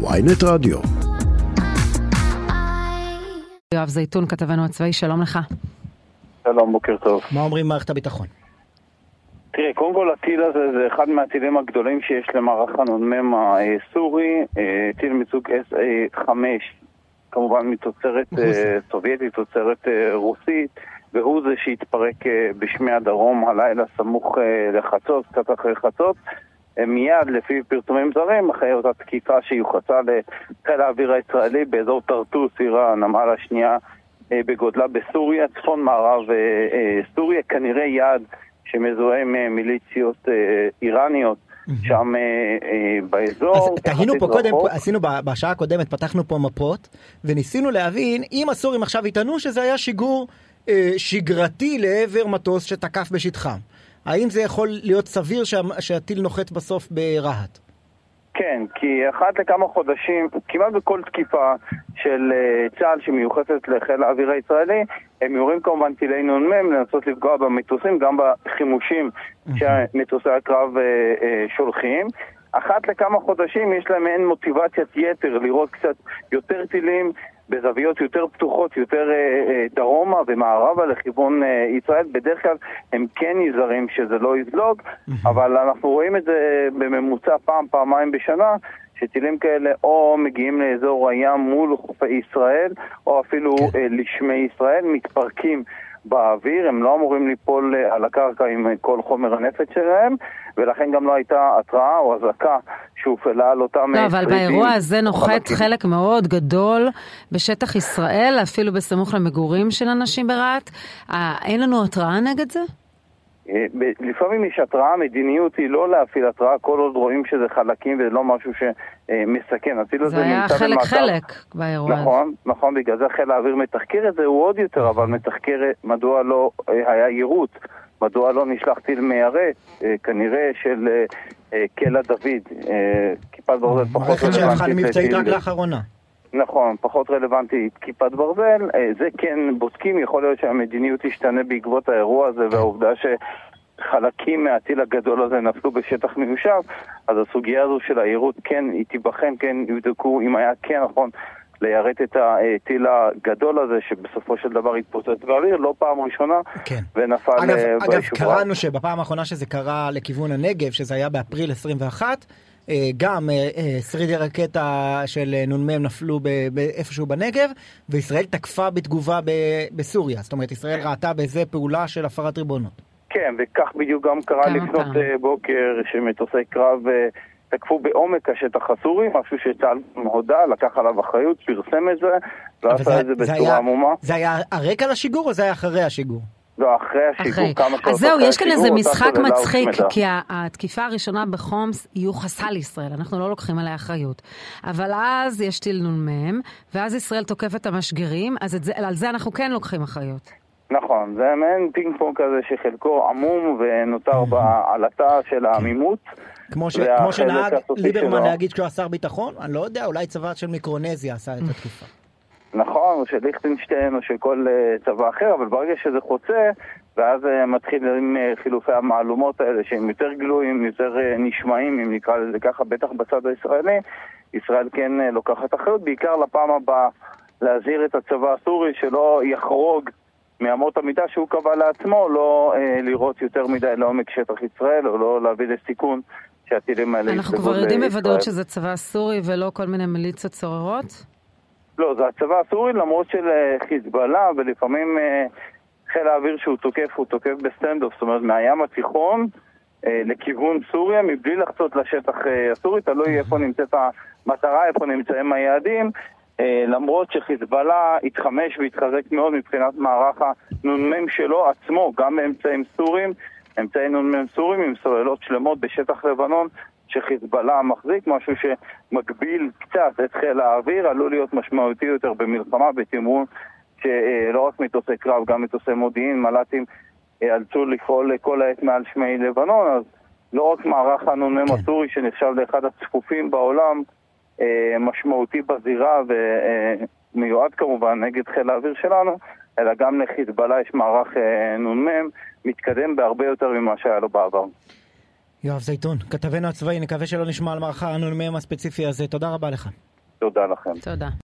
ויינט רדיו. יואב זייתון, כתבנו הצבאי, שלום לך. שלום, בוקר טוב. מה אומרים מערכת הביטחון? תראה, קודם כל הטיל הזה זה אחד מהטילים הגדולים שיש למערך הנ"מ הסורי, אה, טיל מסוג SA-5, כמובן מתוצרת אה, סובייטית, תוצרת אה, רוסית, והוא זה שהתפרק בשמי הדרום הלילה סמוך לחצות, קצת אחרי חצות. מיד, לפי פרסומים זרים, אחרי אותה תקיפה שיוחסה לחיל האוויר הישראלי באזור טרטוס, עיר הנמל השנייה בגודלה בסוריה, צפון מערב סוריה, כנראה יעד שמזוהה עם מיליציות איראניות. שם באזור. אז תהינו פה קודם, עשינו בשעה הקודמת, פתחנו פה מפות, וניסינו להבין אם הסורים עכשיו יטענו שזה היה שיגור שגרתי לעבר מטוס שתקף בשטחם. האם זה יכול להיות סביר שהטיל נוחת בסוף ברהט? כן, כי אחת לכמה חודשים, כמעט בכל תקיפה של צה"ל שמיוחסת לחיל האוויר הישראלי, הם יורים כמובן טילי נ"מ לנסות לפגוע במטוסים, גם בחימושים שמטוסי הקרב שולחים. אחת לכמה חודשים יש להם מעין מוטיבציית יתר לראות קצת יותר טילים בזוויות יותר פתוחות, יותר אה, אה, דרומה ומערבה לכיוון אה, ישראל. בדרך כלל הם כן נזהרים שזה לא יזלוג, אבל אנחנו רואים את זה בממוצע פעם, פעמיים בשנה. שטילים כאלה או מגיעים לאזור הים מול חופי ישראל, או אפילו כן. לשמי ישראל, מתפרקים באוויר, הם לא אמורים ליפול על הקרקע עם כל חומר הנפץ שלהם, ולכן גם לא הייתה התראה או אזעקה שהופעלה על אותם... לא, אבל באירוע הזה נוחת חלק מאוד גדול בשטח ישראל, אפילו בסמוך למגורים של אנשים ברהט. אין לנו התראה נגד זה? לפעמים יש התראה, המדיניות היא לא להפעיל התראה כל עוד רואים שזה חלקים ולא משהו שמסכן. זה היה חלק חלק באירוע הזה. נכון, נכון, בגלל זה חיל האוויר מתחקר את זה, הוא עוד יותר, אבל מתחקר מדוע לא היה יירוט, מדוע לא נשלח טיל מיירט, כנראה של קלע דוד, כיפת ברזל פחות רלוונטית. שהפכה למבצעית רק לאחרונה. נכון, פחות רלוונטית כיפת ברזל, זה כן בודקים, יכול להיות שהמדיניות תשתנה בעקבות האירוע הזה והעובדה שחלקים מהטיל הגדול הזה נפלו בשטח מיושב, אז הסוגיה הזו של העירות כן, היא תיבחן, כן יבדקו אם היה כן נכון ליירט את הטיל הגדול הזה שבסופו של דבר התפוצץ באוויר, לא פעם ראשונה, כן. ונפל אגב, ביישוב. אגב, קראנו שבפעם האחרונה שזה קרה לכיוון הנגב, שזה היה באפריל 21, גם שרידי רקטה של נ"מ נפלו איפשהו בנגב, וישראל תקפה בתגובה בסוריה. זאת אומרת, ישראל ראתה בזה פעולה של הפרת ריבונות. כן, וכך בדיוק גם קרה לפנות בוקר, שמטוסי קרב תקפו בעומק השטח הסורי, משהו שצה"ל הודה, לקח עליו אחריות, פרסם את זה, ועשה את זה בצורה עמומה. זה היה הרקע לשיגור או זה היה אחרי השיגור? לא, אחרי השיגור, כמה שעות אז זהו, יש כאן איזה משחק מצחיק, כי התקיפה הראשונה בחומס היא יוחסה לישראל, אנחנו לא לוקחים עליה אחריות. אבל אז יש טיל נ"מ, ואז ישראל תוקפת את המשגרים, אז על זה אנחנו כן לוקחים אחריות. נכון, זה מעין פינג פונג כזה שחלקו עמום ונותר בעלתה של העמימות. כמו שנהג ליברמן להגיד כשהוא השר ביטחון, אני לא יודע, אולי צבא של מיקרונזיה עשה את התקיפה. נכון, או של ליכטנשטיין או של כל uh, צבא אחר, אבל ברגע שזה חוצה, ואז uh, מתחילים uh, חילופי המהלומות האלה שהם יותר גלויים, יותר נשמעים, אם נקרא לזה ככה, בטח בצד הישראלי, ישראל כן לוקחת אחריות, בעיקר לפעם הבאה להזהיר את הצבא הסורי שלא יחרוג מאמות המידה שהוא קבע לעצמו, לא uh, לראות יותר מדי לעומק שטח ישראל, או לא להביא לסיכון שהטילים האלה אנחנו כבר יודעים בוודאות שזה צבא סורי ולא כל מיני מיליציות צוררות? לא, זה הצבא הסורי למרות שלחיזבאללה, ולפעמים חיל האוויר שהוא תוקף, הוא תוקף ב standoff, זאת אומרת מהים התיכון לכיוון סוריה, מבלי לחצות לשטח הסורי, תלוי איפה נמצאת המטרה, איפה נמצאים היעדים, למרות שחיזבאללה התחמש והתחזק מאוד מבחינת מערך הנ"מ שלו עצמו, גם באמצעים סוריים, אמצעי נ"מ סוריים עם סוללות שלמות בשטח לבנון, שחיזבאללה מחזיק, משהו שמגביל קצת את חיל האוויר, עלול להיות משמעותי יותר במלחמה, בתמרון שלא רק מטוסי קרב, גם מטוסי מודיעין, מל"טים, אלצו לפעול כל העת מעל שמי לבנון, אז לא רק מערך הנ"מ כן. הסורי שנחשב לאחד הצפופים בעולם, משמעותי בזירה ומיועד כמובן נגד חיל האוויר שלנו, אלא גם לחיזבאללה יש מערך נ"מ מתקדם בהרבה יותר ממה שהיה לו בעבר. יואב זייתון, כתבנו הצבאי, נקווה שלא נשמע על מערכה הנ"מ הספציפי הזה. תודה רבה לך. תודה לכם. תודה.